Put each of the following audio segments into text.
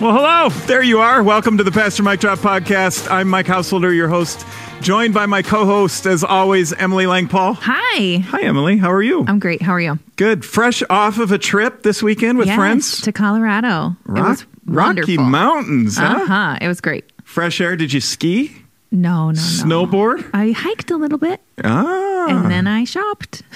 Well, hello. There you are. Welcome to the Pastor Mike Drop Podcast. I'm Mike Householder, your host, joined by my co host, as always, Emily Langpaul. Hi. Hi, Emily. How are you? I'm great. How are you? Good. Fresh off of a trip this weekend with yes, friends? to Colorado. it was Rocky. Mountains, huh? Uh huh. It was great. Fresh air. Did you ski? No, no, no. Snowboard? I hiked a little bit Ah. and then I shopped.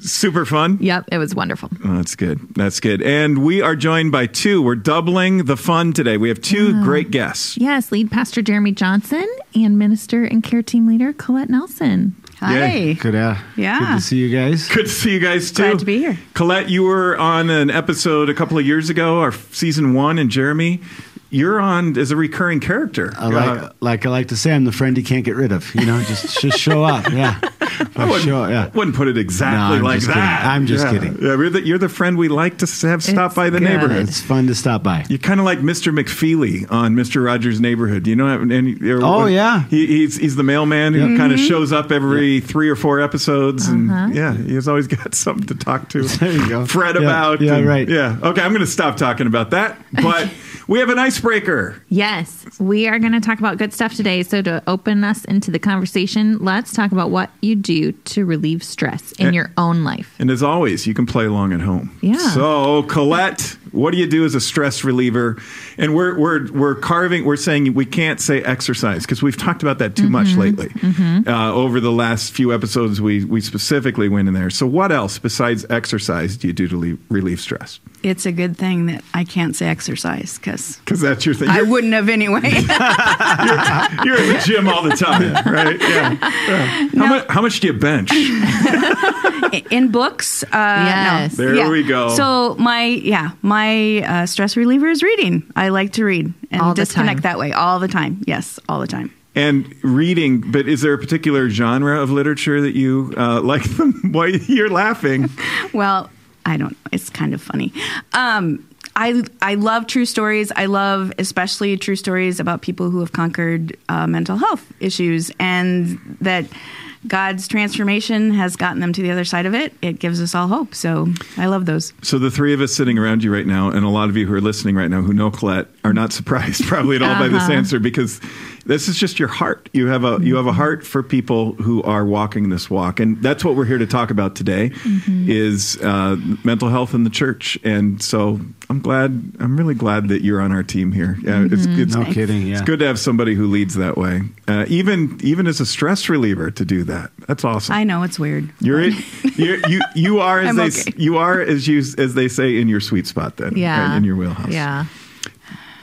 Super fun. Yep, it was wonderful. Oh, that's good. That's good. And we are joined by two. We're doubling the fun today. We have two great guests. Yes, lead pastor Jeremy Johnson and minister and care team leader Colette Nelson. Yay. Good, uh, Yeah. good to see you guys. Good to see you guys too. Glad to be here. Colette, you were on an episode a couple of years ago, our season one, and Jeremy, you're on as a recurring character. I like, Uh, like I like to say, I'm the friend he can't get rid of. You know, just just show up. Yeah, I wouldn't, show, yeah. wouldn't put it exactly No, like that. kidding. I'm just Yeah. kidding. Yeah, you're the, you're the friend we like to have stop It's by the good. neighborhood. It's fun to stop by. You're kind of like Mr. McFeely on Mr. Rogers' Neighborhood. You know? And, or- Oh, yeah. he, he's he's the mailman who kind of shows up every three or four episodes, and yeah, he's always got something to talk to. There you go. Fred Yeah, about. yeah, and- right. Yeah. Okay, I'm going to stop talking about that. But we have an icebreaker. Yes, we are going to talk about good stuff today. So, to open us into the conversation, let's talk about what you do to relieve stress in Eh. your own life. And as always, you can play along at home. Yeah. So, Colette, what do you do as a stress reliever? And we're we're we're carving. We're saying we can't say exercise because we've talked about that too much Mm-hmm. lately. Uh, over the last few episodes, we we specifically went in there. So, what else besides exercise do you do to le- relieve stress? It's a good thing that I can't say exercise because Because that's your thing. I You're, wouldn't have anyway. you're in the gym all the time, right? Yeah. Yeah. How, much, how much do you bench? In books, uh, Yes. no. There Yeah. we go. So my yeah, my uh, stress reliever is reading. I like to read and All disconnect time. that way all the time. Yes, all the time. And reading, but is there a particular genre of literature that you uh, like? Them? Why you're laughing? Well, I don't. It's kind of funny. Um, I I love true stories. I love especially true stories about people who have conquered uh, mental health issues and that God's transformation has gotten them to the other side of it. It gives us all hope. So I love those. So the three of us sitting around you right now, and a lot of you who are listening right now who know Colette, are not surprised probably at all by this uh-huh. answer because this is just your heart. You have a you have a heart for people who are walking this walk, and that's what we're here to talk about today. Is uh, mental health in the church, and so I'm glad. I'm really glad that you're on our team here. Yeah, it's, it's No kidding. Yeah. It's good to have somebody who leads that way, uh, even even as a stress reliever to do that. That's awesome. I know it's weird. You're, in, you're you you are as I'm they okay. you are as you as they say in your sweet spot then Yeah. right, in your wheelhouse. Yeah.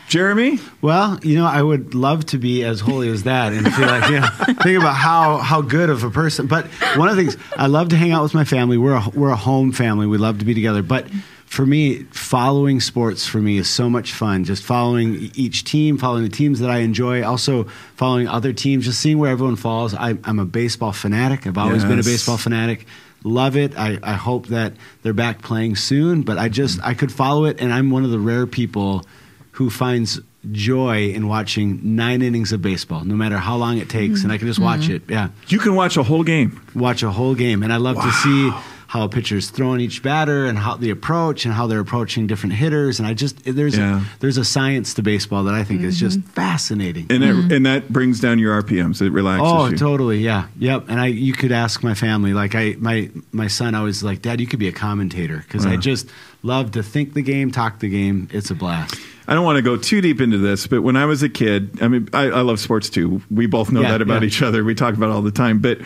Jeremy, Well, you know, I would love to be as holy as that and feel like, you know, think about how, how good of a person. But one of the things, I love to hang out with my family. We're a, we're a home family. We love to be together. But for me, following sports for me is so much fun. Just following each team, following the teams that I enjoy, also following other teams, just seeing where everyone falls. I, I'm a baseball fanatic. I've always been a baseball fanatic. Love it. I, I hope that they're back playing soon. But I just, I could follow it. And I'm one of the rare people who finds joy in watching nine innings of baseball, no matter how long it takes, and I can just watch it. Yeah, you can watch a whole game. watch a whole game, and I love to see how a pitcher's throwing each batter and how the approach and how they're approaching different hitters. And I just there's Yeah. a, there's a science to baseball that I think is just fascinating. And it, and that brings down your RPMs. It relaxes Oh, you. totally, yeah, yep. And I, you could ask my family. Like I, my, my son always like, Dad, you could be a commentator because I Uh. just love to think the game, talk the game. It's a blast. I don't want to go too deep into this, but when I was a kid, I mean, I, I love sports too. We both know Yeah, that about yeah. each other. We talk about it all the time. But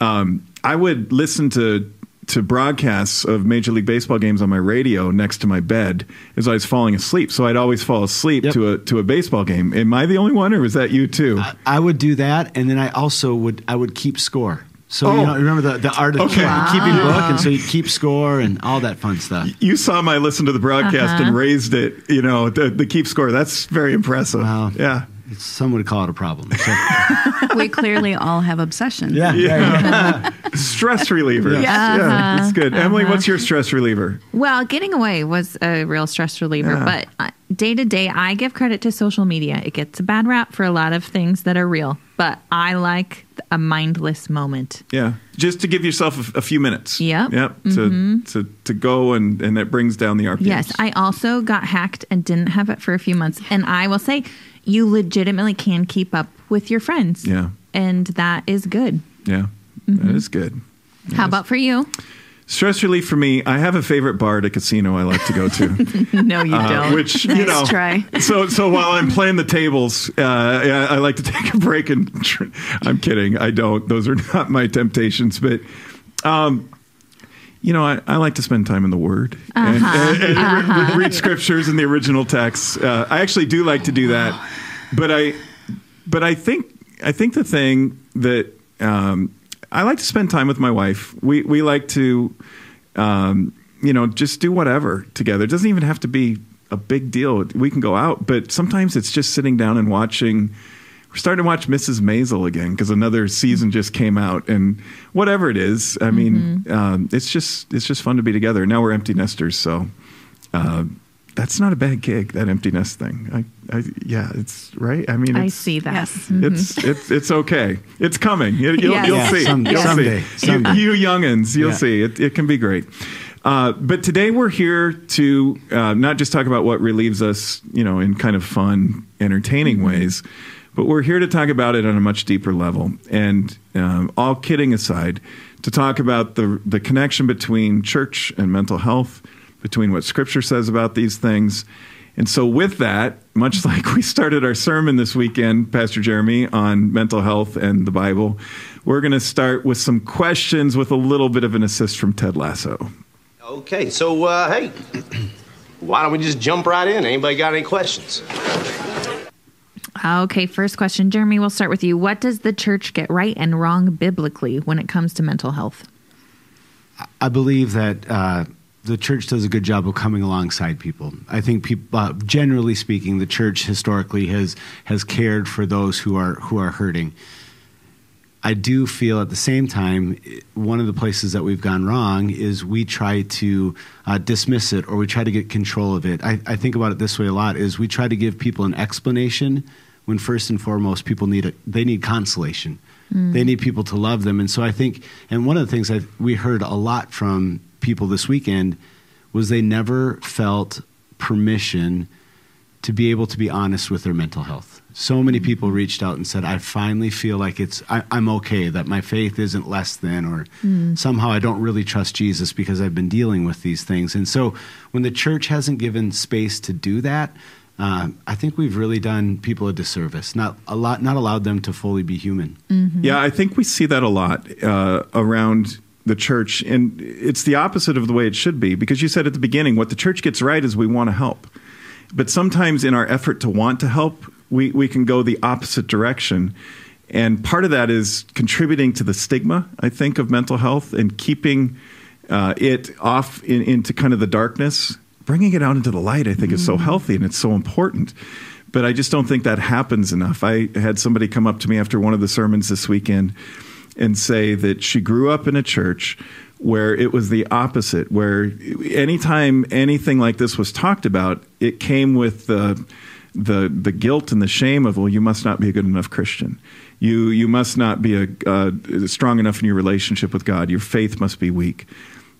um, I would listen to to broadcasts of Major League Baseball games on my radio next to my bed as I was falling asleep. So I'd always fall asleep Yep. to a to a baseball game. Am I the only one, or was that you too? I, I would do that, and then I also would I would keep score. So Oh. you know, remember the, the art of Okay. keep- keeping book, and so you keep score and all that fun stuff. you saw my listen to the broadcast Uh-huh. and raised it. You know the, the keep score. That's very impressive. Wow. Yeah. Some would call it a problem. So, we clearly all have obsessions. yeah, Yeah. stress reliever. Yeah. Yeah, it's uh-huh. good. Emily, what's uh-huh. your stress reliever? Well, getting away was a real stress reliever, Yeah. but uh, day to day, I give credit to social media. It gets a bad rap for a lot of things that are real, but I like a mindless moment. Yeah, just to give yourself a, a few minutes. Yep. Yep. To mm-hmm. to to go and and that brings down the RPMs. Yes, I also got hacked and didn't have it for a few months. And I will say, you legitimately can keep up with your friends. Yeah. And that is good. Yeah, that mm-hmm. is good. How about for you? Stress relief for me. I have a favorite bar at a casino I like to go to. No, you Uh, don't. which you Nice know, try. So so while I'm playing the tables, uh, I, I like to take a break and. Tr- I'm kidding. I don't. Those are not my temptations. But, um, you know, I, I like to spend time in the Word and, and- and re- read scriptures in the original text. Uh, I actually do like to do that, but I, but I think I think the thing that um, I like to spend time with my wife. We we like to um, you know, just do whatever together. It doesn't even have to be a big deal. We can go out, but sometimes it's just sitting down and watching. We're starting to watch Mrs. Maisel again because another season just came out, and whatever it is, I mean, um, it's just it's just fun to be together. Now we're empty nesters, so uh, that's not a bad gig. That empty nest thing, I, I yeah, it's right. I mean, I see that. Yes. it's it's it's okay. It's coming. You, will Yes. you'll Yeah, see. some- you'll someday, see. someday. You, you youngins, you'll Yeah. see. It, it can be great. Uh, but today we're here to uh, not just talk about what relieves us, you know, in kind of fun, entertaining ways, but we're here to talk about it on a much deeper level. And um, all kidding aside, to talk about the the connection between church and mental health, between what Scripture says about these things. And so, with that, much like we started our sermon this weekend, Pastor Jeremy, on mental health and the Bible, we're going to start with some questions with a little bit of an assist from Ted Lasso. Okay, so uh, hey, why don't we just jump right in? Anybody got any questions? Okay, first question. Jeremy, we'll start with you. What does the church get right and wrong biblically when it comes to mental health? I believe that uh, the church does a good job of coming alongside people. I think, people, uh, generally speaking, the church historically has has cared for those who are who are hurting. I do feel at the same time, one of the places that we've gone wrong is we try to uh, dismiss it or we try to get control of it. I, I think about it this way a lot: is we try to give people an explanation when first and foremost people need a, they need consolation. They need people to love them, and so I think. And one of the things that we heard a lot from people this weekend was they never felt permission to be able to be honest with their mental health. So many people reached out and said, "I finally feel like it's I, I'm okay. That my faith isn't less than, or somehow I don't really trust Jesus because I've been dealing with these things." And so, when the church hasn't given space to do that, uh, I think we've really done people a disservice. Not a lot, not allowed them to fully be human. Yeah, I think we see that a lot uh, around the church, and it's the opposite of the way it should be. Because you said at the beginning, what the church gets right is we want to help, but sometimes in our effort to want to help, we we can go the opposite direction. And part of that is contributing to the stigma, I think, of mental health and keeping uh, it off in, into kind of the darkness. Bringing it out into the light, I think, is so healthy and it's so important. But I just don't think that happens enough. I had somebody come up to me after one of the sermons this weekend and say that she grew up in a church where it was the opposite, where anytime anything like this was talked about, it came with the the the guilt and the shame of well, you must not be a good enough Christian. You you must not be a uh, strong enough in your relationship with God. Your faith must be weak.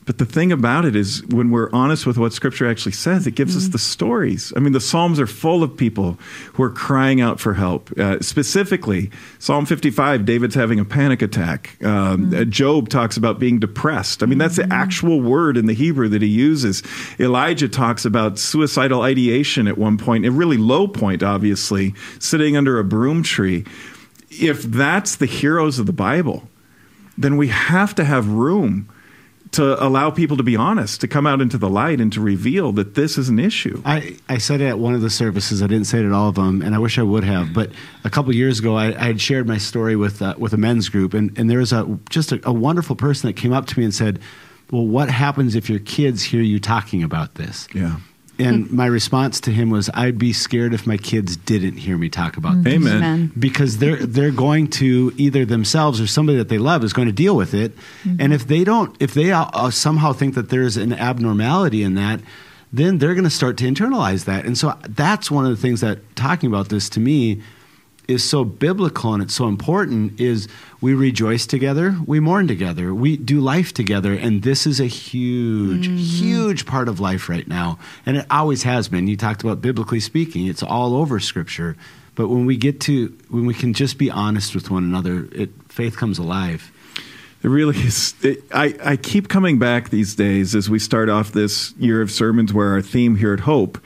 But the thing about it is, when we're honest with what Scripture actually says, it gives us the stories. I mean, the Psalms are full of people who are crying out for help. Uh, specifically, Psalm 55, David's having a panic attack. Um, uh, Job talks about being depressed. I mean, that's the actual word in the Hebrew that he uses. Elijah talks about suicidal ideation at one point, a really low point, obviously, sitting under a broom tree. If that's the heroes of the Bible, then we have to have room to allow people to be honest, to come out into the light and to reveal that this is an issue. I, I said it at one of the services. I didn't say it at all of them, and I wish I would have. But a couple years ago, I, I had shared my story with uh, with a men's group, and, and there was a just a, a wonderful person that came up to me and said, "Well, what happens if your kids hear you talking about this?" Yeah. And my response to him was, "I'd be scared if my kids didn't hear me talk about this." Amen. Amen. because they're they're going to either themselves or somebody that they love is going to deal with it, and if they don't, if they uh, uh, somehow think that there's an abnormality in that, then they're going to start to internalize that. And so that's one of the things that talking about this to me is so biblical and it's so important is we rejoice together, we mourn together, we do life together, and this is a huge, mm-hmm. huge part of life right now, and it always has been. You talked about biblically speaking; it's all over Scripture. But when we get to when we can just be honest with one another, it faith comes alive. It really is. It, I, I keep coming back these days as we start off this year of sermons where our theme here at Hope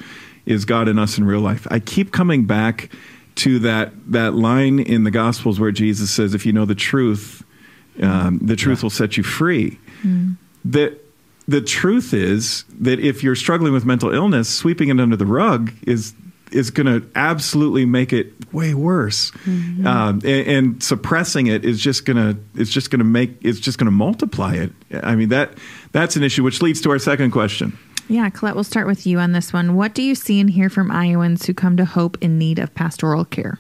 is God and us in real life. I keep coming back to that that line in the Gospels where Jesus says, "If you know the truth, um, the truth yeah. will set you free." Mm. That the truth is that if you're struggling with mental illness, sweeping it under the rug is is going to absolutely make it way worse, mm-hmm. um, and, and, suppressing it is just going to it's just going to make it's just going to multiply it. I mean that that's an issue, which leads to our second question. Yeah, Colette, we'll start with you on this one. What do you see and hear from Iowans who come to Hope in need of pastoral care?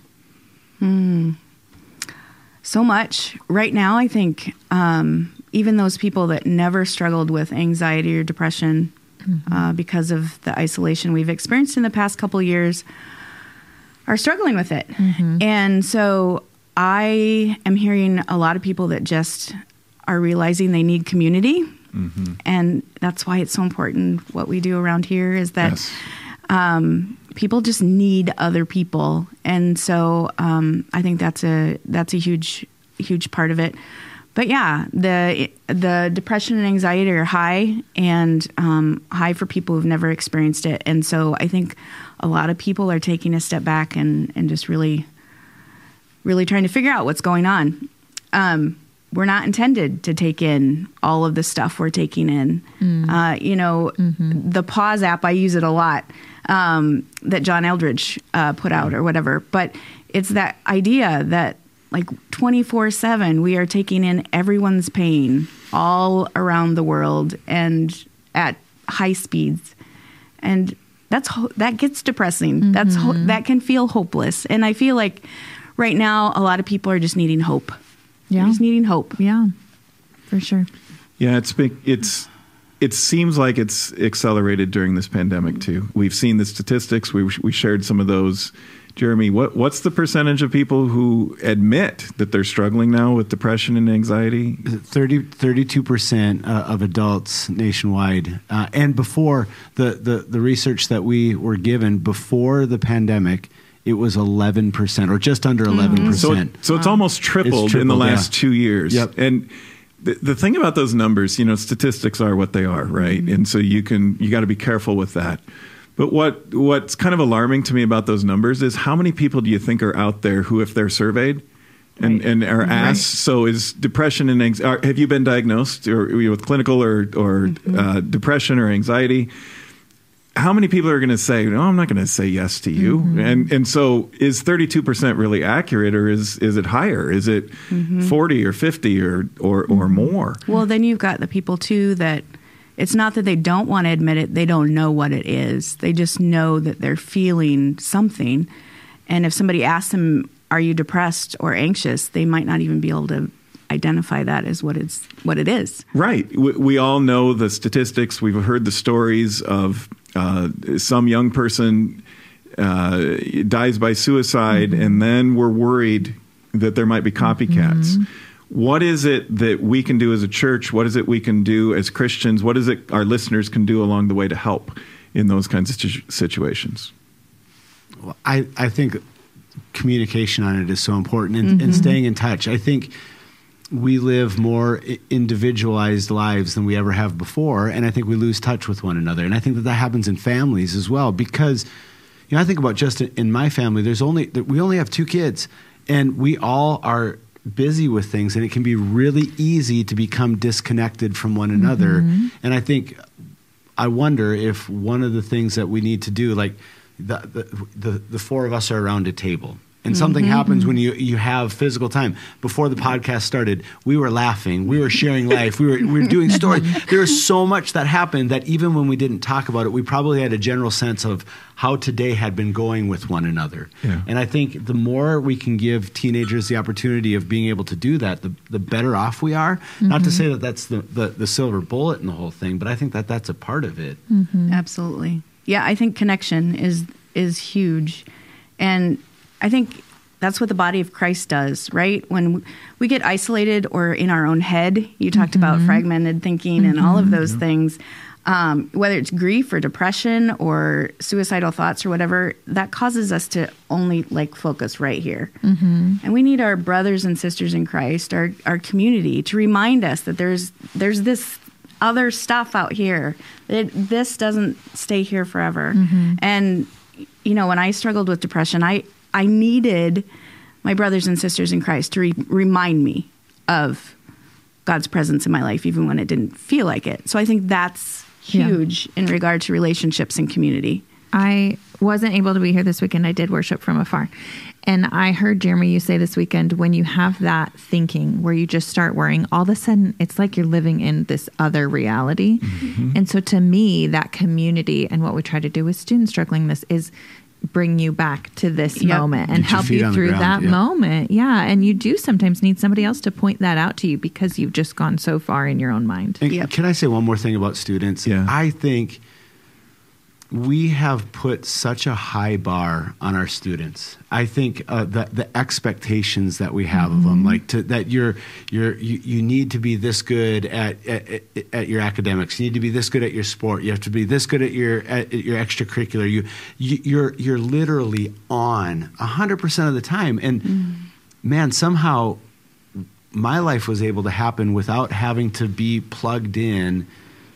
Hmm. So much. Right now, I think um, even those people that never struggled with anxiety or depression mm-hmm. uh, because of the isolation we've experienced in the past couple years are struggling with it. Mm-hmm. And so I am hearing a lot of people that just are realizing they need community Mm-hmm. And that's why it's so important what we do around here is that yes. um, people just need other people. And so um, I think that's a that's a huge huge part of it. But yeah, the the depression and anxiety are high and um, high for people who've never experienced it. And so I think a lot of people are taking a step back and, and just really really trying to figure out what's going on. Um, we're not intended to take in all of the stuff we're taking in. Mm. Uh, you know, mm-hmm. the Pause app, I use it a lot um, that John Eldredge uh, put out or whatever. But it's that idea that like 24 7, we are taking in everyone's pain all around the world and at high speeds. And that's that gets depressing. Mm-hmm. That's that can feel hopeless. And I feel like right now a lot of people are just needing hope. Yeah. just needing hope. Yeah, for sure. Yeah, it's big. It's it seems like it's accelerated during this pandemic too. We've seen the statistics. We we shared some of those. Jeremy, what what's the percentage of people who admit that they're struggling now with depression and anxiety? 32 percent uh, of adults nationwide, uh, and before the, the the research that we were given before the pandemic it was 11% or just under 11%. Mm-hmm. So, it, so it's almost tripled, it's tripled in the last yeah. two years. Yep. And the, the thing about those numbers, you know, statistics are what they are, right? Mm-hmm. And so you can, you got to be careful with that. But what, what's kind of alarming to me about those numbers is how many people do you think are out there who, if they're surveyed, and, right. and are asked, right. so is depression and anxiety, have you been diagnosed or, with clinical or, or mm-hmm. uh, depression or anxiety? How many people are going to say, "No, I'm not going to say yes to you"? Mm-hmm. And and so, is 32 percent really accurate, or is is it higher? Is it mm-hmm. 40 or 50 or or or mm-hmm. more? Well, then you've got the people too that it's not that they don't want to admit it; they don't know what it is. They just know that they're feeling something, and if somebody asks them, "Are you depressed or anxious?" they might not even be able to identify that as what it's what it is. Right. We, we all know the statistics. We've heard the stories of uh, some young person uh, dies by suicide, mm-hmm. and then we're worried that there might be copycats. Mm-hmm. What is it that we can do as a church? What is it we can do as Christians? What is it our listeners can do along the way to help in those kinds of situations? Well, I, I think communication on it is so important and, mm-hmm. and staying in touch. I think we live more individualized lives than we ever have before and i think we lose touch with one another. And i think that that happens in families as well because you know i think about just in my family there's only we only have two kids and we all are busy with things and it can be really easy to become disconnected from one another. Mm-hmm. and i think i wonder if one of the things that we need to do like the, the, the, the four of us are around a table And something mm-hmm, happens when mm-hmm. you, you have physical time. Before the podcast started, we were laughing, we were sharing life, we were, we were doing stories. There was so much that happened that even when we didn't talk about it, we probably had a general sense of how today had been going with one another. Yeah. And I think the more we can give teenagers the opportunity of being able to do that, the, the better off we are. Not to mm-hmm. say that that's the, the, the silver bullet in the whole thing, but I think that that's a part of it. Absolutely. Yeah, I think connection is is huge. And I think that's what the body of Christ does, right? When we get isolated or in our own head, you talked about mm-hmm. fragmented thinking and all of mm-hmm. those things. Um, whether it's grief or depression or suicidal thoughts or whatever, that causes us to only like focus right here. Mm-hmm. And we need our brothers and sisters in Christ, our our community, to remind us that there's there's this other stuff out here. It, this doesn't stay here forever. And you know, when I struggled with depression, I I needed my brothers and sisters in Christ to re- remind me of God's presence in my life, even when it didn't feel like it. So I think that's Yeah. huge in regard to relationships and community. I wasn't able to be here this weekend. I did worship from afar. And I heard Jeremy you say this weekend when you have that thinking where you just start worrying, all of a sudden it's like you're living in this other reality. Mm-hmm. And so to me, that community and what we try to do with students struggling this is bring you back to this Yep. moment and Get help you through ground, that yeah. moment. Yeah. And you do sometimes need somebody else to point that out to you because you've just gone so far in your own mind. And Yep. Can I say one more thing about students? Yeah. I think we have put such a high bar on our students. I think uh, the the expectations that we have of them, like to, that you're you're you, you need to be this good at, at at your academics. You need to be this good at your sport. You have to be this good at your at your extracurricular. You, you you're you're literally on hundred percent of the time. And man, somehow my life was able to happen without having to be plugged in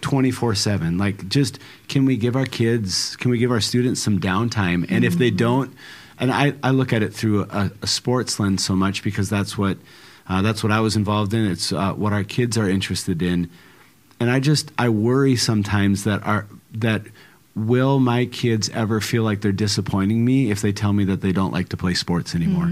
24 7 like just can we give our kids can we give our students some downtime? And if they don't and i, I look at it through a, a sports lens so much because that's what uh, that's what i was involved in. It's uh, what our kids are interested in. And i just i worry sometimes that our that will my kids ever feel like they're disappointing me if they tell me that they don't like to play sports anymore?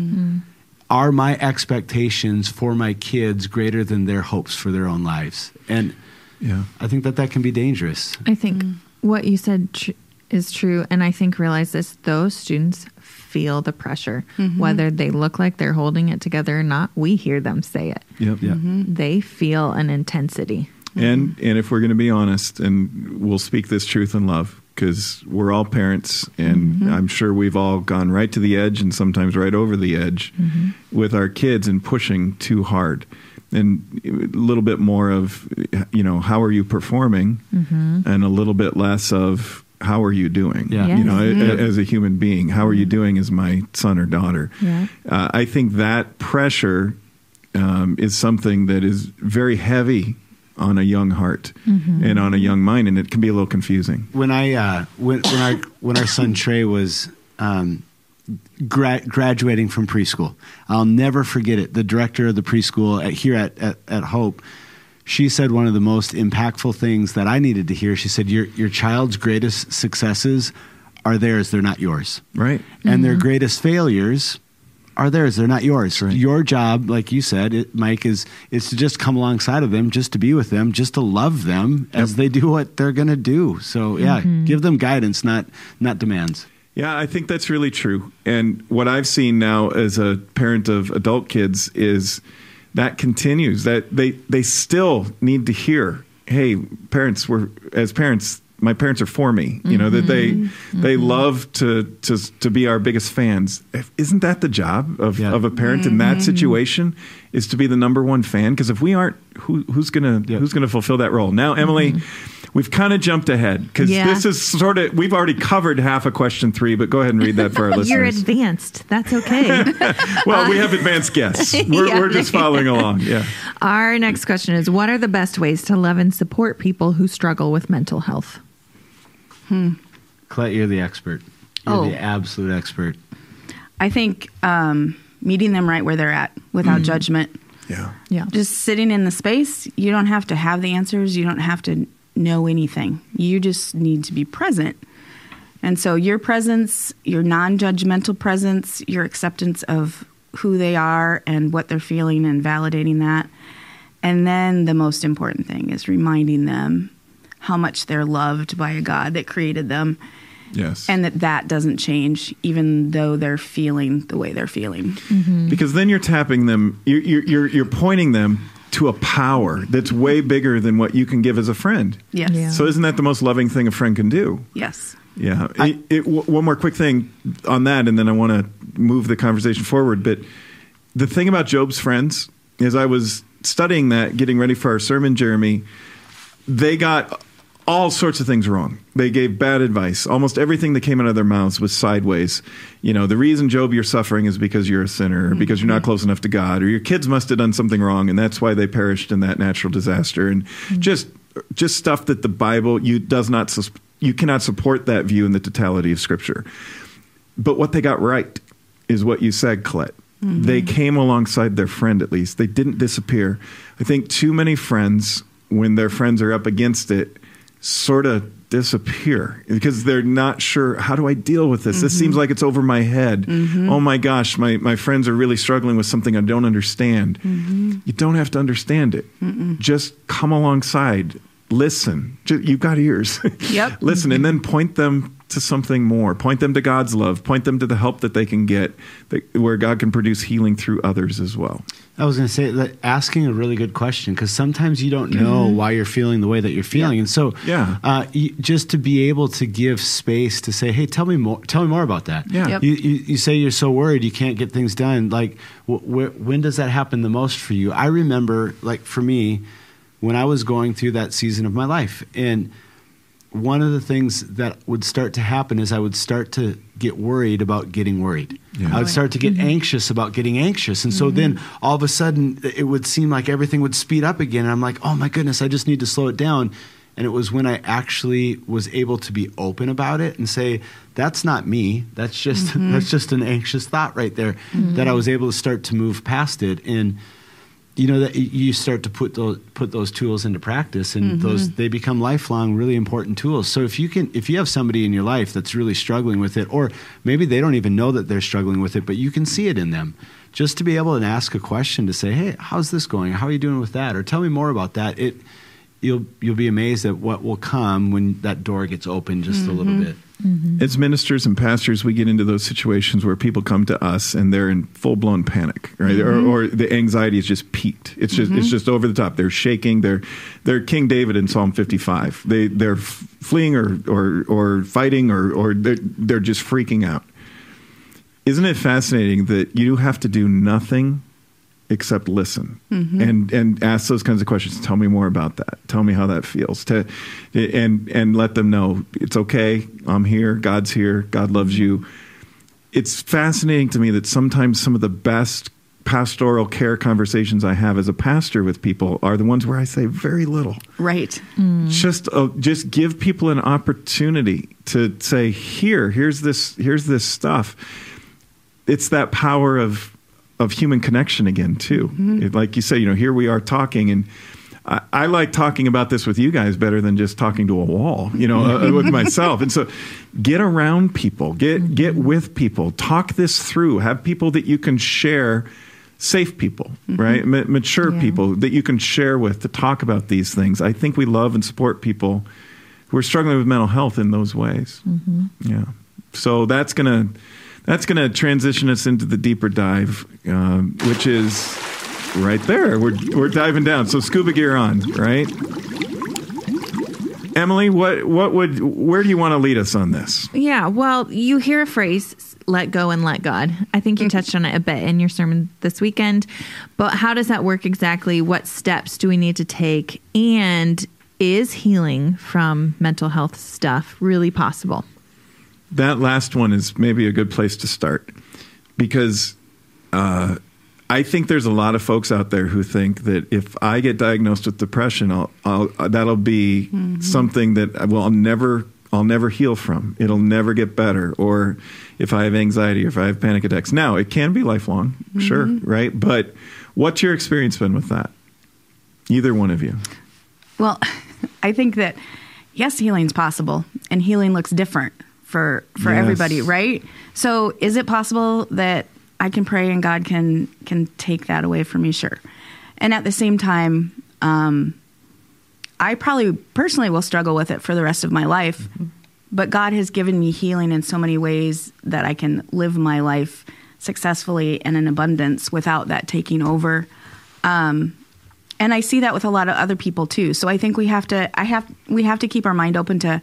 Are my expectations for my kids greater than their hopes for their own lives? And Yeah. i think that that can be dangerous I think mm. what you said tr- is true. And I think realize this those students feel the pressure, mm-hmm. whether they look like they're holding it together or not. We hear them say it. Yep. yeah mm-hmm. They feel an intensity. And and if we're going to be honest, and we'll speak this truth in love, because we're all parents, and mm-hmm. I'm sure we've all gone right to the edge, and sometimes right over the edge, with our kids and pushing too hard, and a little bit more of, you know, how are you performing, and a little bit less of how are you doing, Yeah. Yes. you know, a- as a human being, how are you doing as my son or daughter? Yeah. Uh, I think that pressure um, is something that is very heavy on a young heart and on a young mind, and it can be a little confusing. when I uh, when when our when our son Trey was um, gra- graduating from preschool, I'll never forget it. The director of the preschool at, here at, at at Hope, she said one of the most impactful things that I needed to hear. She said, "Your your child's greatest successes are theirs; they're not yours, Right. and their mm-hmm. greatest failures." Are theirs? They're not yours. Right. Your job, like you said, it, Mike, is is to just come alongside of them, just to be with them, just to love them as they do what they're going to do. So yeah, mm-hmm. give them guidance, not not demands. Yeah, I think that's really true. And what I've seen now as a parent of adult kids is that continues. That they they still need to hear, "Hey, parents, we're as parents, my parents are for me." You know that they mm-hmm. they mm-hmm. love to to to be our biggest fans. Isn't that the job of Yeah. of a parent in that mm-hmm. situation? Is to be the number one fan? Because if we aren't, who who's gonna Yeah. who's gonna fulfill that role? Now, Emily. We've kind of jumped ahead because Yeah. this is sort of we've already covered half of question three, but go ahead and read that for our listeners. You're advanced. That's okay. well, we have advanced guests. We're, Yeah. we're just following along. Yeah. Our next question is What are the best ways to love and support people who struggle with mental health? Colette, you're the expert. You're Oh. the absolute expert. I think um, meeting them right where they're at without judgment. Yeah. Yeah. Just sitting in the space. You don't have to have the answers. You don't have to know anything. You just need to be present And so your presence, your non judgmental presence, your acceptance of who they are and what they're feeling and validating that. And then the most important thing is reminding them how much they're loved by a God that created them Yes. and that that doesn't change even though they're feeling the way they're feeling. Mm-hmm. because then you're tapping them you're, you're, you're, you're pointing them to a power that's way bigger than what you can give as a friend Yes. Yeah. so isn't that the most loving thing a friend can do Yes. yeah it, it, w- one more quick thing on that and then i want to move the conversation forward but the thing about job's friends is i was studying that getting ready for our sermon jeremy they got all sorts of things wrong. They gave bad advice. Almost everything that came out of their mouths was sideways. You know, the reason Job you're suffering is because you're a sinner, or because you're not mm-hmm. close enough to God, or your kids must have done something wrong, and that's why they perished in that natural disaster. And mm-hmm. just just stuff that the Bible you does not you cannot support that view in the totality of Scripture. But what they got right is what you said, Colette. Mm-hmm. They came alongside their friend at least. They didn't disappear. I think too many friends, when their friends are up against it, sort of disappear because they're not sure how do I deal with this? This mm-hmm. seems like it's over my head. Mm-hmm. Oh my gosh, my, my friends are really struggling with something I don't understand. Mm-hmm. You don't have to understand it. Just come alongside, listen. Ju- You've got ears. Yep. listen, and then point them to something more. Point them to God's love. Point them to the help that they can get, that, where God can produce healing through others as well. I was going to say that asking a really good question because sometimes you don't know why you're feeling the way that you're feeling, and so Yeah. uh, you, just to be able to give space to say, "Hey, tell me more. Tell me more about that." Yeah. Yep. You, you, you say you're so worried you can't get things done. Like, wh- wh- when does that happen the most for you? I remember, like for me, when I was going through that season of my life, and one of the things that would start to happen is I would start to get worried about getting worried. Yeah. I would start to get mm-hmm. anxious about getting anxious. And so then mm-hmm. all of a sudden it would seem like everything would speed up again. And I'm like, oh my goodness, I just need to slow it down. And it was when I actually was able to be open about it and say, that's not me. That's just mm-hmm. that's just an anxious thought right there. That I was able to start to move past it. And you know that you start to put those put those tools into practice and mm-hmm. those they become lifelong really important tools. So if you can if you have somebody in your life that's really struggling with it or maybe they don't even know that they're struggling with it but you can see it in them just to be able to ask a question to say hey how's this going? How are you doing with that? Or tell me more about that. It you'll you'll be amazed at what will come when that door gets open just a little mm-hmm. bit Mm-hmm. As ministers and pastors, we get into those situations where people come to us and they're in full blown panic, right? Or, mm-hmm. or the anxiety is just peaked. It's just it's mm-hmm. just over the top. They're shaking. They're they're King David in Psalm fifty five. They they're f- fleeing or or or fighting or or they're they're just freaking out. Isn't it fascinating that you have to do nothing except listen. And and ask those kinds of questions. Tell me more about that. Tell me how that feels to and and let them know it's okay. I'm here. God's here. God loves you. It's fascinating to me that sometimes some of the best pastoral care conversations i have as a pastor with people are the ones where i say very little. Right. just uh, just give people an opportunity to say here here's this here's this stuff. It's that power of of human connection again too mm-hmm. It- like you say you know here we are talking and I, I like talking about this with you guys better than just talking to a wall, you know, uh, with myself. And so, get around people, get mm-hmm. get with people, talk this through. Have people that you can share, safe people, mm-hmm. right, Ma- mature Yeah. people that you can share with to talk about these things. I think we love and support people who are struggling with mental health in those ways. Yeah. So that's gonna that's gonna transition us into the deeper dive, um, which is right there. We're we're diving down. So scuba gear on, right? Emily, what what would where do you want to lead us on this? Yeah, well, you hear a phrase, let go and let God. I think you touched on it a bit in your sermon this weekend. But how does that work exactly? What steps do we need to take? And is healing from mental health stuff really possible? That last one is maybe a good place to start because uh, I think there's a lot of folks out there who think that if I get diagnosed with depression, I'll, I'll uh, that'll be mm-hmm. something that I- well I'll never I'll never heal from. It'll never get better. Or if I have anxiety or if I have panic attacks. Now it can be lifelong, mm-hmm. sure, right? But what's your experience been with that? Either one of you. Well, I think that yes, healing's possible, and healing looks different for for Yes. everybody, right? So is it possible that I can pray and God can can take that away from me? Sure. And at the same time, um, I probably personally will struggle with it for the rest of my life. Mm-hmm. But God has given me healing in so many ways that I can live my life successfully and in abundance without that taking over. Um, and I see that with a lot of other people too. So I think we have to I have we have to keep our mind open to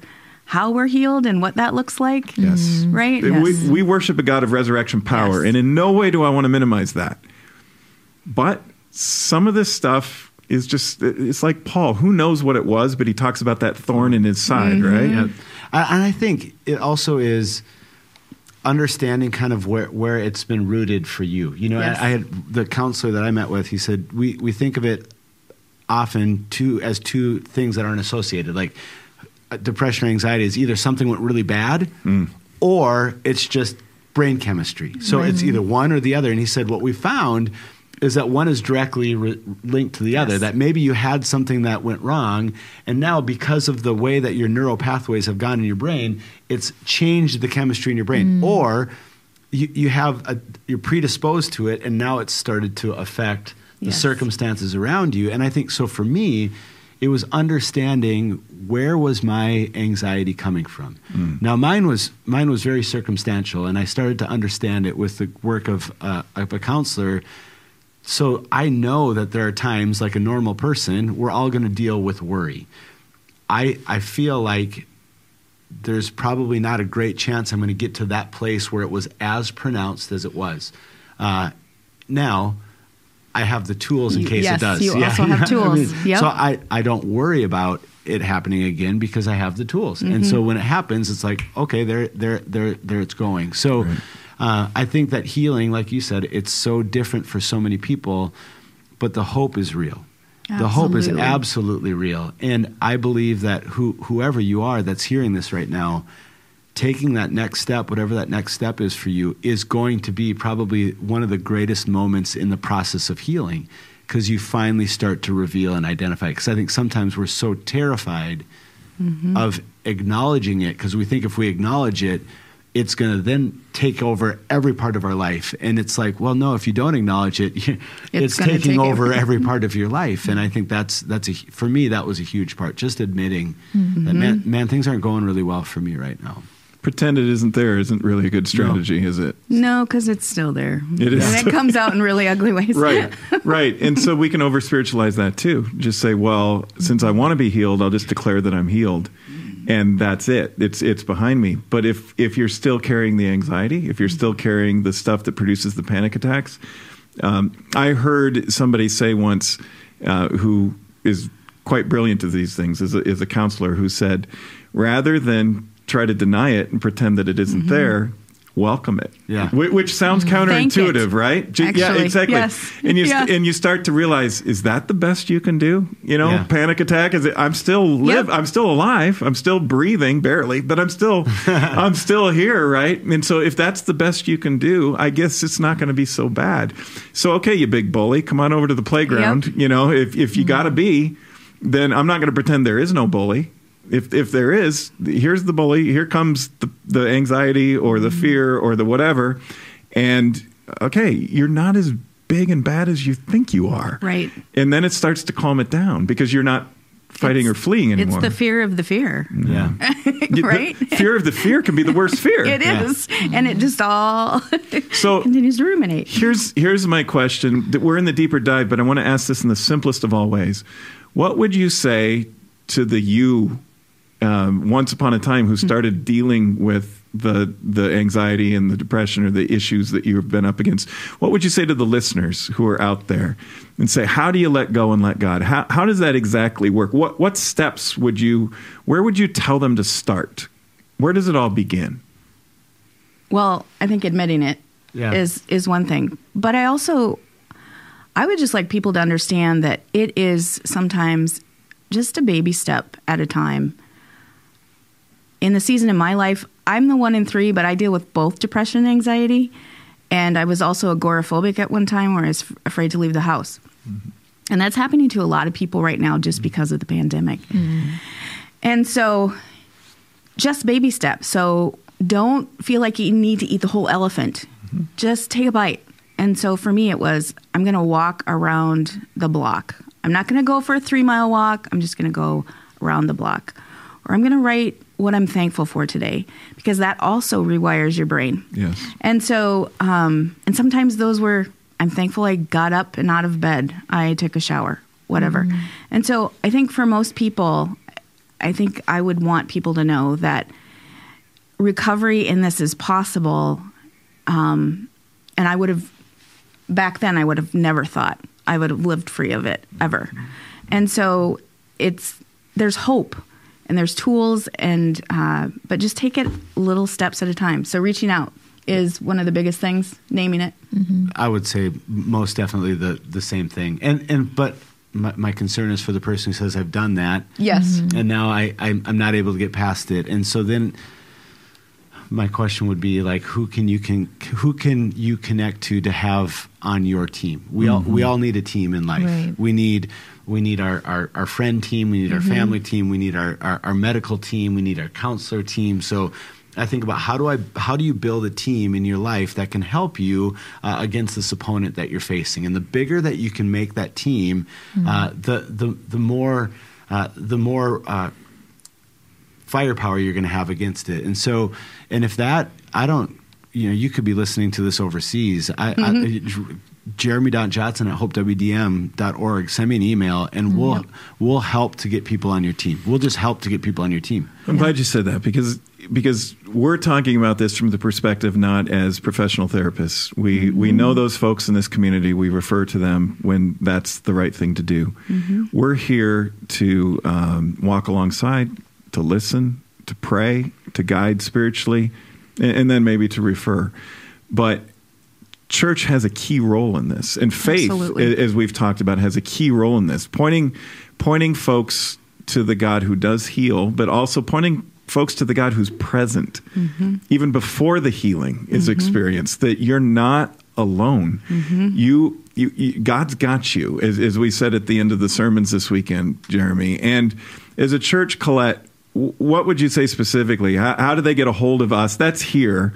how we're healed and what that looks like. Yes. Right? We, Yes. we worship a God of resurrection power, Yes. and in no way do I want to minimize that. But some of this stuff is just, it's like Paul. Who knows what it was, but he talks about that thorn in his side, Mm-hmm. right? Yeah. I- And I think it also is understanding kind of where, where it's been rooted for you. You know, Yes. I, I had the counselor that I met with, he said, we, we think of it often two, as two things that aren't associated. Like Uh, depression or anxiety is either something went really bad mm. or it's just brain chemistry. So it's either one or the other. And he said, what we found is that one is directly re- linked to the other. That maybe you had something that went wrong, and now because of the way that your neural pathways have gone in your brain, it's changed the chemistry in your brain. Mm. Or you, you have a, you're predisposed to it, and now it's started to affect the circumstances around you. And I think so for me, it was understanding where was my anxiety coming from. Now mine was mine was very circumstantial, and I started to understand it with the work of uh, of a counselor. So I know that there are times, like a normal person, we're all going to deal with worry. I I feel like there's probably not a great chance I'm going to get to that place where it was as pronounced as it was. Uh, now, I have the tools in case yes, it does. you also have tools. Yep. So I, I don't worry about it happening again because I have the tools. And Mm-hmm. so when it happens, it's like, okay, there, there, there, there it's going. So uh, I think that healing, like you said, it's so different for so many people, but the hope is real. The hope is Absolutely. absolutely real. And I believe that who, whoever you are that's hearing this right now, taking that next step, whatever that next step is for you, is going to be probably one of the greatest moments in the process of healing because you finally start to reveal and identify. Because I think sometimes we're so terrified mm-hmm. of acknowledging it because we think if we acknowledge it, it's going to then take over every part of our life. And it's like, well, no, if you don't acknowledge it, it's, It's taking take over every mm-hmm. part of your life. And I think that's that's a for me that was a huge part. Just admitting that mm-hmm. man, man, things aren't going really well for me right now. Pretend it isn't there isn't really a good strategy, is it? No, because it's still there. It is And it comes out in really ugly ways. right right and so we can over spiritualize that too just say well since i want to be healed i'll just declare that i'm healed and that's it it's it's behind me but if if you're still carrying the anxiety if you're still carrying the stuff that produces the panic attacks um, i heard somebody say once uh, who is quite brilliant at these things is a, is a counselor who said rather than try to deny it and pretend that it isn't there welcome it Yeah. Wh- which sounds counterintuitive right yeah exactly yes. and you Yeah. and you start to realize is that the best you can do you know Yeah. panic attack is it i'm still live Yep. i'm still alive i'm still breathing barely but i'm still i'm still here right and so if that's the best you can do i guess it's not going to be so bad so okay you big bully come on over to the playground Yep. you know if if you got to be then i'm not going to pretend there is no bully if if there is, here's the bully. Here comes the the anxiety or the mm-hmm. fear or the whatever, and okay, you're not as big and bad as you think you are. Right. And then it starts to calm it down because you're not fighting or fleeing anymore. It's the fear of the fear. Yeah. You- the right? fear of the fear can be the worst fear. It is, And it just all So- continues to ruminate. Here's here's my question. We're in the deeper dive, but I want to ask this in the simplest of all ways. What would you say to the you um, once upon a time who started dealing with the the anxiety and the depression or the issues that you've been up against? What would you say to the listeners who are out there and say, how do you let go and let God? How how does that exactly work? What what steps would you where would you tell them to start? Where does it all begin? Well, I think admitting it is Yeah. is one thing, but I also I would just like people to understand that it is sometimes just a baby step at a time. In the season in my life, I'm the one in three, but I deal with both depression and anxiety. And I was also agoraphobic at one time where I was afraid to leave the house. Mm-hmm. And that's happening to a lot of people right now just because of the pandemic. Mm-hmm. And so just baby steps. So don't feel like you need to eat the whole elephant. Mm-hmm. Just take a bite. And so for me, it was I'm going to walk around the block. I'm not going to go for a three mile walk. I'm just going to go around the block. Or I'm going to write what I'm thankful for today because that also rewires your brain. Yes. And so, um, and sometimes those were, I'm thankful I got up and out of bed. I took a shower, whatever. And so I think for most people, I think I would want people to know that recovery in this is possible. Um, and I would have, back then, I would have never thought I would have lived free of it ever. And so it's, there's hope and there's tools and, uh, but just take it little steps at a time. So reaching out is one of the biggest things, naming it. Mm-hmm. I would say most definitely the the same thing. And and but my, my concern is for the person who says I've done that. Yes. Mm-hmm. And now I I'm, I'm not able to get past it. And so then my question would be like who can you can who can you connect to to have on your team? We all we mm-hmm. all need a team in life. Right. We need we need our, our, our friend team, we need our family team, we need our, our, our medical team, we need our counselor team. So I think about how do I how do you build a team in your life that can help you uh, against this opponent that you're facing, and the bigger that you can make that team, uh, the the the more uh, the more uh, firepower you're going to have against it. And so, and if that I don't, you know, you could be listening to this overseas. I, I, mm-hmm. Jeremy.Johnson at hopewdm.org. Send me an email and mm-hmm. we'll we'll help to get people on your team. We'll just help to get people on your team. I'm glad you said that because because we're talking about this from the perspective not as professional therapists. We mm-hmm. we know those folks in this community. We refer to them when that's the right thing to do. We're here to um, walk alongside, to listen, to pray, to guide spiritually, and, and then maybe to refer. But church has a key role in this, and faith, Absolutely. as we've talked about, has a key role in this, pointing pointing folks to the God who does heal, but also pointing folks to the God who's present, mm-hmm. even before the healing is mm-hmm. experienced. That you're not alone. Mm-hmm. You, you, you, God's got you, as, as we said at the end of the sermons this weekend, Jeremy. And as a church, Colette, what would you say specifically? How, how do they get a hold of us? That's here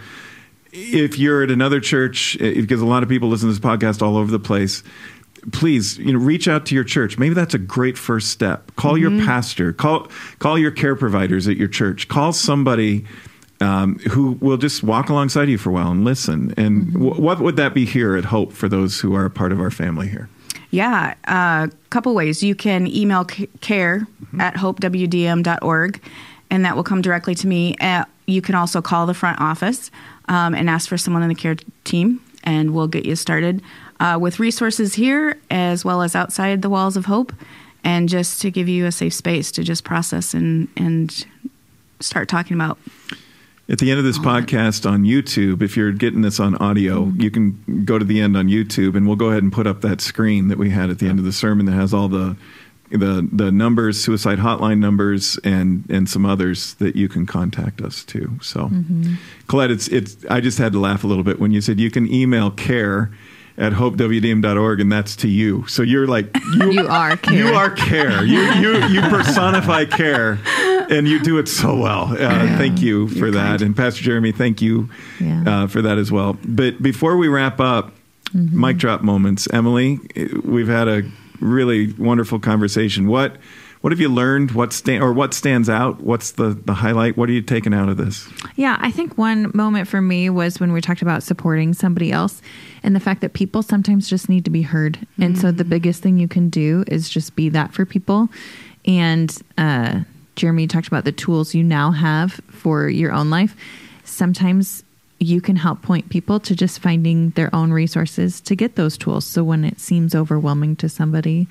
if you're at another church, eh, because a lot of people listen to this podcast all over the place, please, you know, reach out to your church. Maybe that's a great first step. Call your pastor. Call call your care providers at your church. Call somebody um, who will just walk alongside you for a while and listen. And wh- what would that be here at Hope for those who are a part of our family here? Yeah, a couple ways. You can email c- care at hopewdm.org, and that will come directly to me. Uh, you can also call the front office um, and ask for someone in the care team, and we'll get you started uh, with resources here as well as outside the walls of Hope, and just to give you a safe space to just process and and start talking about. At the end of this podcast on YouTube, if you're getting this on audio, you can go to the end on YouTube, and we'll go ahead and put up that screen that we had at the end of the sermon that has all the the the numbers, suicide hotline numbers, and and some others that you can contact us to. So, mm-hmm. Colette, it's it's. I just had to laugh a little bit when you said you can email care at hopewdm.org and that's to you so you're like you, You are care. you are care you you you personify care and you do it so well uh, thank you for that kind. and pastor jeremy thank you Yeah. uh, for that as well but before we wrap up Mm-hmm. mic drop moments emily we've had a really wonderful conversation what what have you learned what stand or what stands out what's the the highlight what are you taking out of this Yeah, I think one moment for me was when we talked about supporting somebody else and the fact that people sometimes just need to be heard. And so the biggest thing you can do is just be that for people. And uh, Jeremy talked about the tools you now have for your own life. Sometimes you can help point people to just finding their own resources to get those tools. So when it seems overwhelming to somebody,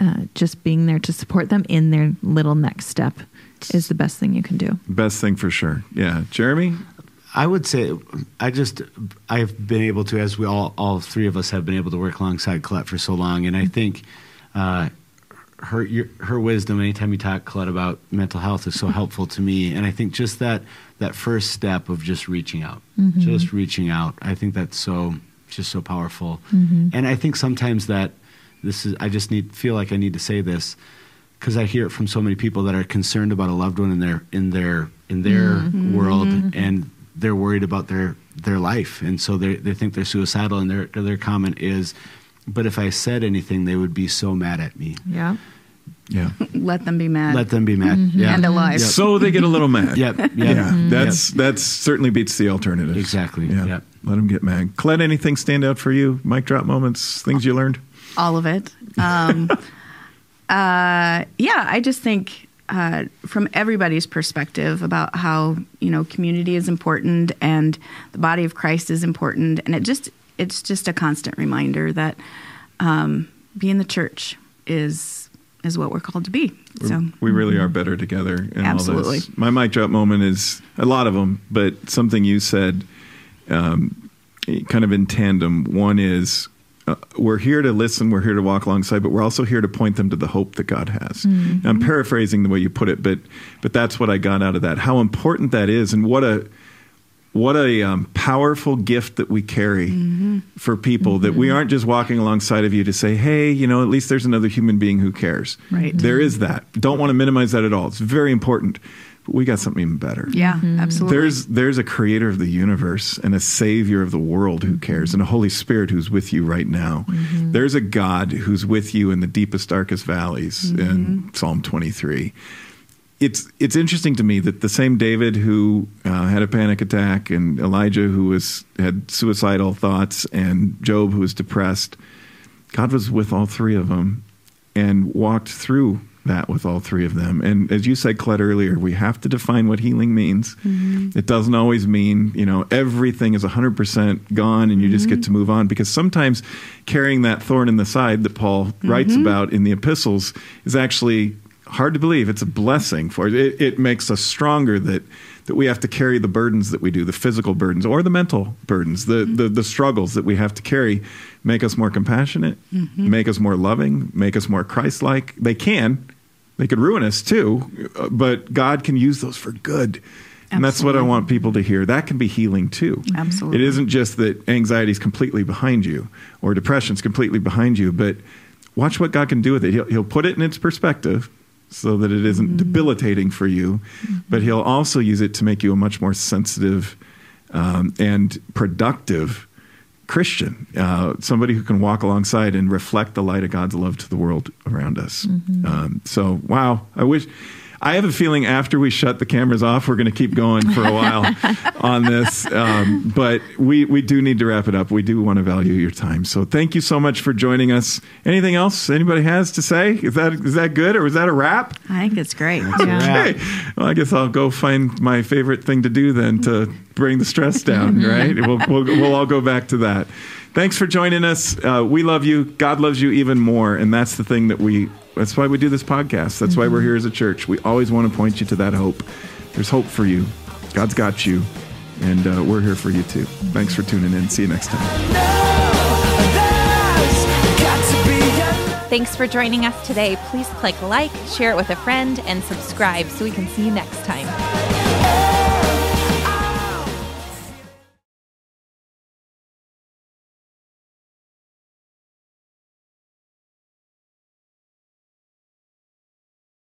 uh, just being there to support them in their little next step is the best thing you can do. best thing for sure yeah jeremy I would say I just I've been able to, as we all all three of us have been able to work alongside Colette for so long, and I think uh, her your, her wisdom. Anytime you talk Colette about mental health is so helpful to me, and I think just that that first step of just reaching out, just reaching out. I think that's so just so powerful, and I think sometimes that this is I just need feel like I need to say this because I hear it from so many people that are concerned about a loved one in their in their in their mm-hmm. world, mm-hmm. and they're worried about their their life, and so they they think they're suicidal, and their their comment is, "But if I said anything, they would be so mad at me." Yeah. Yeah. Let them be mad. Let them be mad. Mm-hmm. Yeah. And alive. Yep. So they get a little mad. Yep. Yep. Yeah, Yep. that's that's certainly beats the alternative. Exactly. Yeah, Yep. let them get mad. Colette, anything stand out for you? Mic drop moments, things you learned. All of it. Um, uh, yeah, I just think uh, from everybody's perspective about how you know community is important and the body of Christ is important, and it just it's just a constant reminder that um, being the church is is what we're called to be. So we really are better together. In Absolutely. My mic drop moment is a lot of them, but something you said, um, kind of in tandem. One is. Uh, we're here to listen. We're here to walk alongside, but we're also here to point them to the hope that God has. I'm paraphrasing the way you put it, but but that's what I got out of that. How important that is, and what a what a um, powerful gift that we carry for people that we aren't just walking alongside of you to say hey you know at least there's another human being who cares Right. there is that don't want to minimize that at all it's very important we got something even better. Yeah, mm-hmm. absolutely. there's there's a creator of the universe and a savior of the world who cares and a holy spirit who's with you right now. Mm-hmm. There's a god who's with you in the deepest darkest valleys mm-hmm. in psalm 23 it's it's interesting to me that the same David who uh, had a panic attack and Elijah who was had suicidal thoughts and Job who was depressed, God was with all three of them and walked through that with all three of them. And as you said, Colette earlier, we have to define what healing means. Mm-hmm. It doesn't always mean you know everything is hundred percent gone and you just get mm-hmm. to move on because sometimes carrying that thorn in the side that Paul mm-hmm. writes about in the epistles is actually hard to believe. It's a blessing for. It, it makes us stronger that that we have to carry the burdens that we do, the physical burdens or the mental burdens, the the, the struggles that we have to carry, make us more compassionate, make us more loving, make us more Christ-like. They can, they could ruin us too, uh, but God can use those for good. And that's what I want people to hear. That can be healing too. Absolutely. It isn't just that anxiety is completely behind you or depression is completely behind you, but watch what God can do with it. He'll, he'll put it in its perspective so that it isn't debilitating for you, but He'll also use it to make you a much more sensitive um, and productive Christian, uh, somebody who can walk alongside and reflect the light of God's love to the world around us. Um, so, wow, I wish. I have a feeling after we shut the cameras off, we're going to keep going for a while on this. Um, but we, we do need to wrap it up. We do want to value your time. So thank you so much for joining us. Anything else anybody has to say? Is that is that good or was that a wrap? I think it's great. Yeah. Okay. Well, I guess I'll go find my favorite thing to do then to bring the stress down, right? We'll, we'll, we'll all go back to that. Thanks for joining us. Uh, we love you. God loves you even more. And that's the thing that we, that's why we do this podcast. That's why we're here as a church. We always want to point you to that hope. There's hope for you. God's got you. And uh, we're here for you too. Thanks for tuning in. See you next time. Thanks for joining us today. Please click like, share it with a friend, and subscribe so we can see you next time.